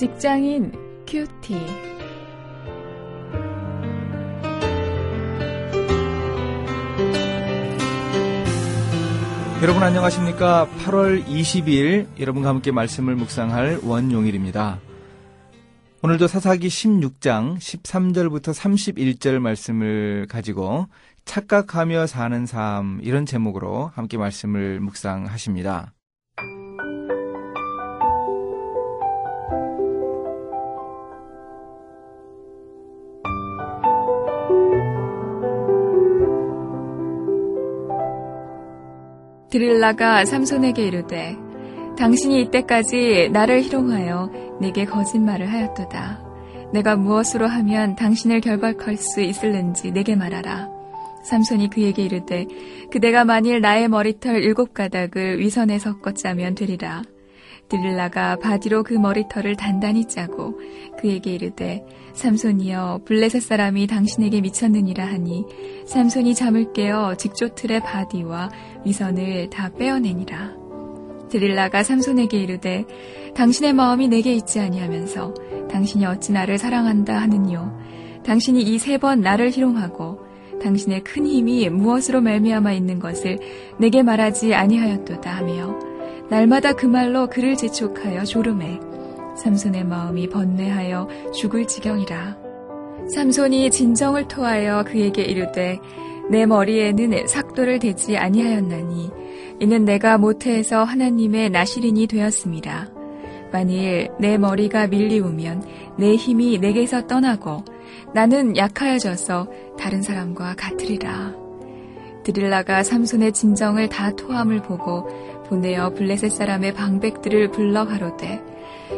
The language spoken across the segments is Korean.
직장인 큐티. 여러분 안녕하십니까? 8월 20일 여러분과 함께 말씀을 묵상할 원용일입니다. 오늘도 사사기 16장 13절부터 31절 말씀을 가지고 착각하며 사는 삶 이런 제목으로 함께 말씀을 묵상하십니다. 드릴라가 삼손에게 이르되 당신이 이때까지 나를 희롱하여 내게 거짓말을 하였도다. 내가 무엇으로 하면 당신을 결박할 수 있을는지 내게 말하라. 삼손이 그에게 이르되 그대가 만일 나의 머리털 일곱 가닥을 위선에 섞어 짜면 되리라. 드릴라가 바디로 그 머리털을 단단히 짜고 그에게 이르되 삼손이여 블레셋 사람이 당신에게 미쳤느니라 하니 삼손이 잠을 깨어 직조틀의 바디와 위선을 다 빼어내니라. 드릴라가 삼손에게 이르되 당신의 마음이 내게 있지 아니하면서 당신이 어찌 나를 사랑한다 하느니요 당신이 이 세 번 나를 희롱하고 당신의 큰 힘이 무엇으로 말미암아 있는 것을 내게 말하지 아니하였도다 하며 날마다 그 말로 그를 재촉하여 조름해 삼손의 마음이 번뇌하여 죽을 지경이라 삼손이 진정을 토하여 그에게 이르되 내 머리에는 삭도를 대지 아니하였나니 이는 내가 모태에서 하나님의 나시린이 되었습니다. 만일 내 머리가 밀리우면 내 힘이 내게서 떠나고 나는 약하여져서 다른 사람과 같으리라. 드릴라가 삼손의 진정을 다 토함을 보고 보내어 블레셋 사람의 방백들을 불러 가로되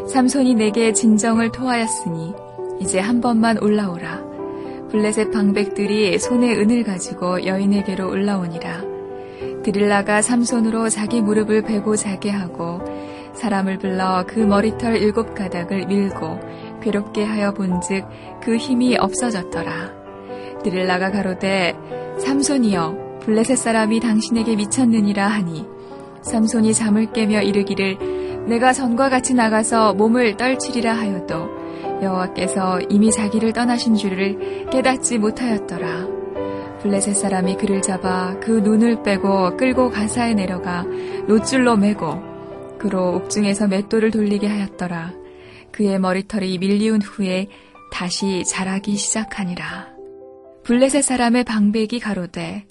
삼손이 내게 진정을 토하였으니 이제 한 번만 올라오라. 블레셋 방백들이 손에 은을 가지고 여인에게로 올라오니라. 드릴라가 삼손으로 자기 무릎을 베고 자게 하고 사람을 불러 그 머리털 일곱 가닥을 밀고 괴롭게 하여 본즉 그 힘이 없어졌더라. 드릴라가 가로되 삼손이여 블레셋 사람이 당신에게 미쳤느니라 하니 삼손이 잠을 깨며 이르기를 내가 전과 같이 나가서 몸을 떨치리라 하여도 여호와께서 이미 자기를 떠나신 줄을 깨닫지 못하였더라. 블레셋 사람이 그를 잡아 그 눈을 빼고 끌고 가사에 내려가 노줄로 매고 그로 옥중에서 맷돌을 돌리게 하였더라. 그의 머리털이 밀리운 후에 다시 자라기 시작하니라. 블레셋 사람의 방백이 가로되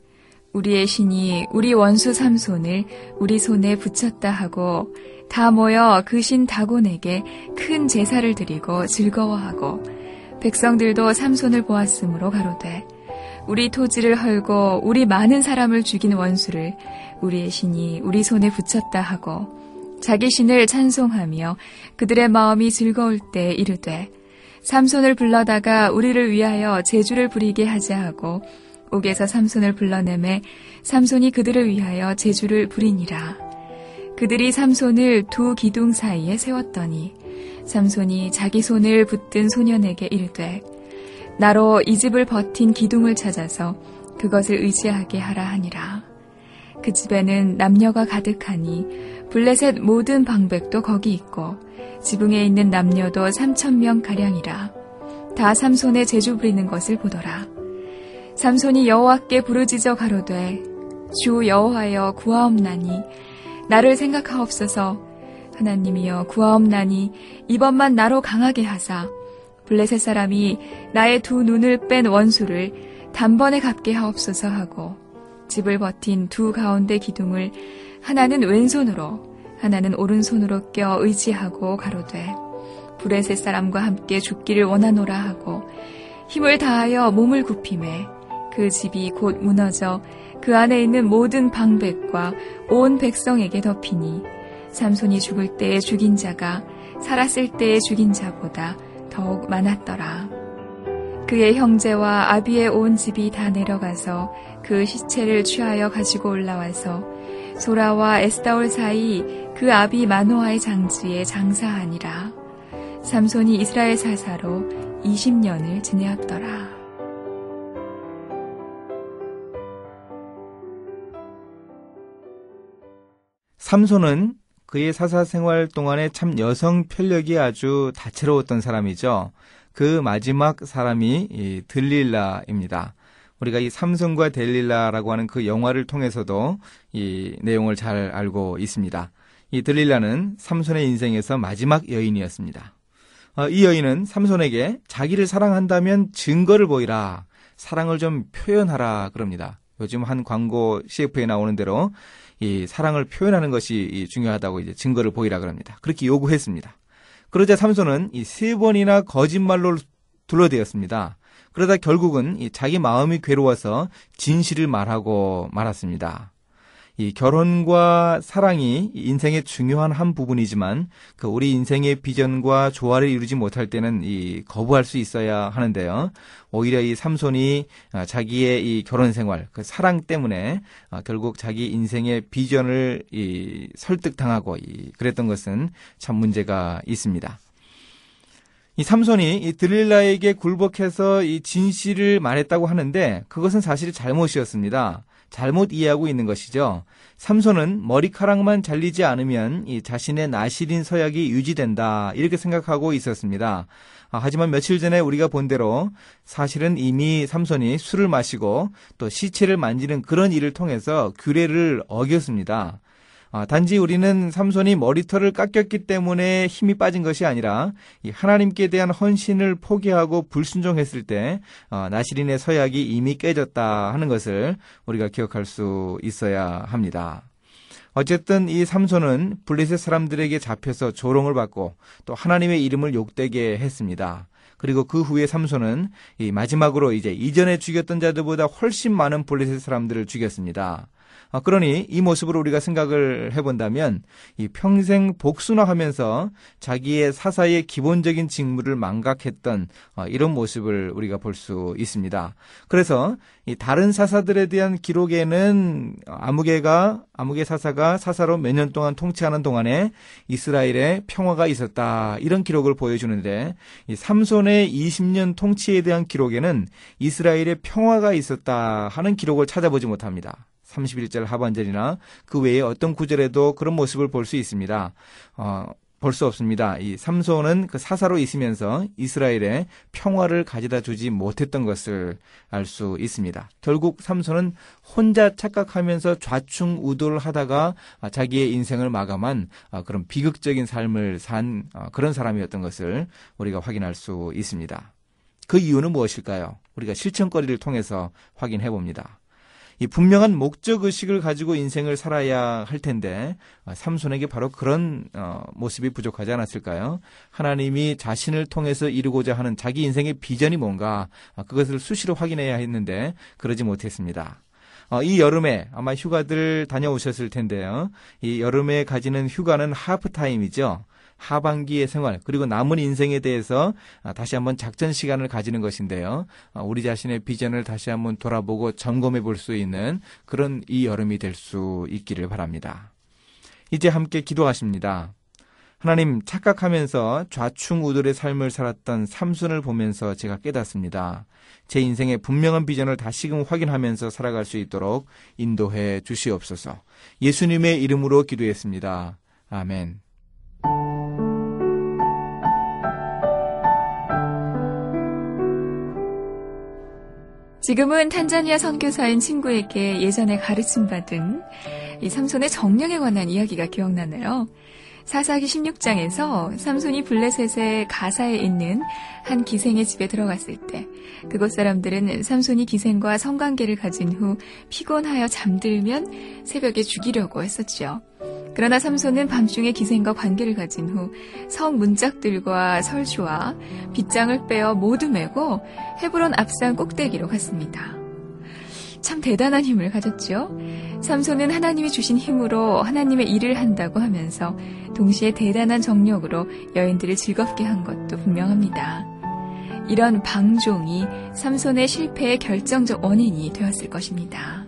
우리의 신이 우리 원수 삼손을 우리 손에 붙였다 하고 다 모여 그 신 다곤에게 큰 제사를 드리고 즐거워하고 백성들도 삼손을 보았으므로 가로되 우리 토지를 헐고 우리 많은 사람을 죽인 원수를 우리의 신이 우리 손에 붙였다 하고 자기 신을 찬송하며 그들의 마음이 즐거울 때 이르되 삼손을 불러다가 우리를 위하여 제주를 부리게 하자 하고 옥에서 삼손을 불러내매 삼손이 그들을 위하여 제주를 부리니라. 그들이 삼손을 두 기둥 사이에 세웠더니 삼손이 자기 손을 붙든 소년에게 이르되 나로 이 집을 버틴 기둥을 찾아서 그것을 의지하게 하라 하니라. 그 집에는 남녀가 가득하니 블레셋 모든 방백도 거기 있고 지붕에 있는 남녀도 삼천 명 가량이라. 다 삼손의 제주 부리는 것을 보더라. 삼손이 여호와께 부르짖어 가로되 주 여호와여 구하옵나니 나를 생각하옵소서. 하나님이여 구하옵나니 이번만 나로 강하게 하사 블레셋 사람이 나의 두 눈을 뺀 원수를 단번에 갚게 하옵소서 하고 집을 버틴 두 가운데 기둥을 하나는 왼손으로 하나는 오른손으로 껴 의지하고 가로되 블레셋 사람과 함께 죽기를 원하노라 하고 힘을 다하여 몸을 굽힘에 그 집이 곧 무너져 그 안에 있는 모든 방백과 온 백성에게 덮이니 삼손이 죽을 때에 죽인 자가 살았을 때에 죽인 자보다 더욱 많았더라. 그의 형제와 아비의 온 집이 다 내려가서 그 시체를 취하여 가지고 올라와서 소라와 에스다올 사이 그 아비 마노아의 장지에 장사하니라. 삼손이 이스라엘 사사로 20년을 지내었더라. 삼손은 그의 사사 생활 동안에 참 여성 편력이 아주 다채로웠던 사람이죠. 그 마지막 사람이 이 들릴라입니다. 우리가 이 삼성과 델릴라라고 하는 그 영화를 통해서도 이 내용을 잘 알고 있습니다. 이 들릴라는 삼손의 인생에서 마지막 여인이었습니다. 어, 이 여인은 삼손에게 자기를 사랑한다면 증거를 보이라, 사랑을 좀 표현하라 그럽니다. 요즘 한 광고 CF에 나오는 대로 이 사랑을 표현하는 것이 중요하다고 이제 증거를 보이라 그럽니다. 그렇게 요구했습니다. 그러자 삼손은 이 세 번이나 거짓말로 둘러대었습니다. 그러다 결국은 자기 마음이 괴로워서 진실을 말하고 말았습니다. 이 결혼과 사랑이 인생의 중요한 한 부분이지만 그 우리 인생의 비전과 조화를 이루지 못할 때는 이 거부할 수 있어야 하는데요. 오히려 이 삼손이 아, 자기의 이 결혼 생활, 그 사랑 때문에 아, 결국 자기 인생의 비전을 이 설득당하고 이 그랬던 것은 참 문제가 있습니다. 이 삼손이 이 드릴라에게 굴복해서 이 진실을 말했다고 하는데 그것은 사실 잘못이었습니다. 잘못 이해하고 있는 것이죠. 삼손은 머리카락만 잘리지 않으면 이 자신의 나실인 서약이 유지된다 이렇게 생각하고 있었습니다. 아, 하지만 며칠 전에 우리가 본 대로 사실은 이미 삼손이 술을 마시고 또 시체를 만지는 그런 일을 통해서 규례를 어겼습니다. 아, 단지 우리는 삼손이 머리털을 깎였기 때문에 힘이 빠진 것이 아니라 하나님께 대한 헌신을 포기하고 불순종했을 때 어, 나시린의 서약이 이미 깨졌다 하는 것을 우리가 기억할 수 있어야 합니다. 어쨌든 이 삼손은 블레셋 사람들에게 잡혀서 조롱을 받고 또 하나님의 이름을 욕되게 했습니다. 그리고 그 후에 삼손은 마지막으로 이제 이전에 죽였던 자들보다 훨씬 많은 블레셋 사람들을 죽였습니다. 아, 그러니 이 모습으로 우리가 생각을 해본다면 이 평생 복순화하면서 자기의 사사의 기본적인 직무를 망각했던 어, 이런 모습을 우리가 볼 수 있습니다. 그래서 이 다른 사사들에 대한 기록에는 아무개가 아무개 사사가 사사로 몇 년 동안 통치하는 동안에 이스라엘에 평화가 있었다 이런 기록을 보여주는데 이 삼손의 20년 통치에 대한 기록에는 이스라엘에 평화가 있었다 하는 기록을 찾아보지 못합니다. 31절 하반절이나 그 외에 어떤 구절에도 그런 모습을 볼 수 있습니다. 어, 볼 수 없습니다. 이 삼손은 그 사사로 있으면서 이스라엘에 평화를 가져다 주지 못했던 것을 알 수 있습니다. 결국 삼손은 혼자 착각하면서 좌충우돌 하다가 자기의 인생을 마감한 어, 그런 비극적인 삶을 산 어, 그런 사람이었던 것을 우리가 확인할 수 있습니다. 그 이유는 무엇일까요? 우리가 실천거리를 통해서 확인해 봅니다. 이 분명한 목적 의식을 가지고 인생을 살아야 할 텐데 아, 삼손에게 바로 그런 어, 모습이 부족하지 않았을까요? 하나님이 자신을 통해서 이루고자 하는 자기 인생의 비전이 뭔가 아, 그것을 수시로 확인해야 했는데 그러지 못했습니다. 어, 이 여름에 아마 휴가들 다녀오셨을 텐데요. 이 여름에 가지는 휴가는 하프타임이죠. 하반기의 생활 그리고 남은 인생에 대해서 아, 다시 한번 작전 시간을 가지는 것인데요. 아, 우리 자신의 비전을 다시 한번 돌아보고 점검해 볼 수 있는 그런 이 여름이 될 수 있기를 바랍니다. 이제 함께 기도하십니다. 하나님 착각하면서 좌충우돌의 삶을 살았던 삼순을 보면서 제가 깨닫습니다. 제 인생의 분명한 비전을 다시금 확인하면서 살아갈 수 있도록 인도해 주시옵소서. 예수님의 이름으로 기도했습니다. 아멘. 지금은 탄자니아 선교사인 친구에게 예전에 가르침 받은 이 삼손의 정령에 관한 이야기가 기억나네요. 사사기 16장에서 삼손이 블레셋의 가사에 있는 한 기생의 집에 들어갔을 때 그곳 사람들은 삼손이 기생과 성관계를 가진 후 피곤하여 잠들면 새벽에 죽이려고 했었죠. 그러나 삼손은 밤중에 기생과 관계를 가진 후 성 문짝들과 설주와 빗장을 빼어 모두 메고 헤브론 앞산 꼭대기로 갔습니다. 참 대단한 힘을 가졌죠. 삼손은 하나님이 주신 힘으로 하나님의 일을 한다고 하면서 동시에 대단한 정력으로 여인들을 즐겁게 한 것도 분명합니다. 이런 방종이 삼손의 실패의 결정적 원인이 되었을 것입니다.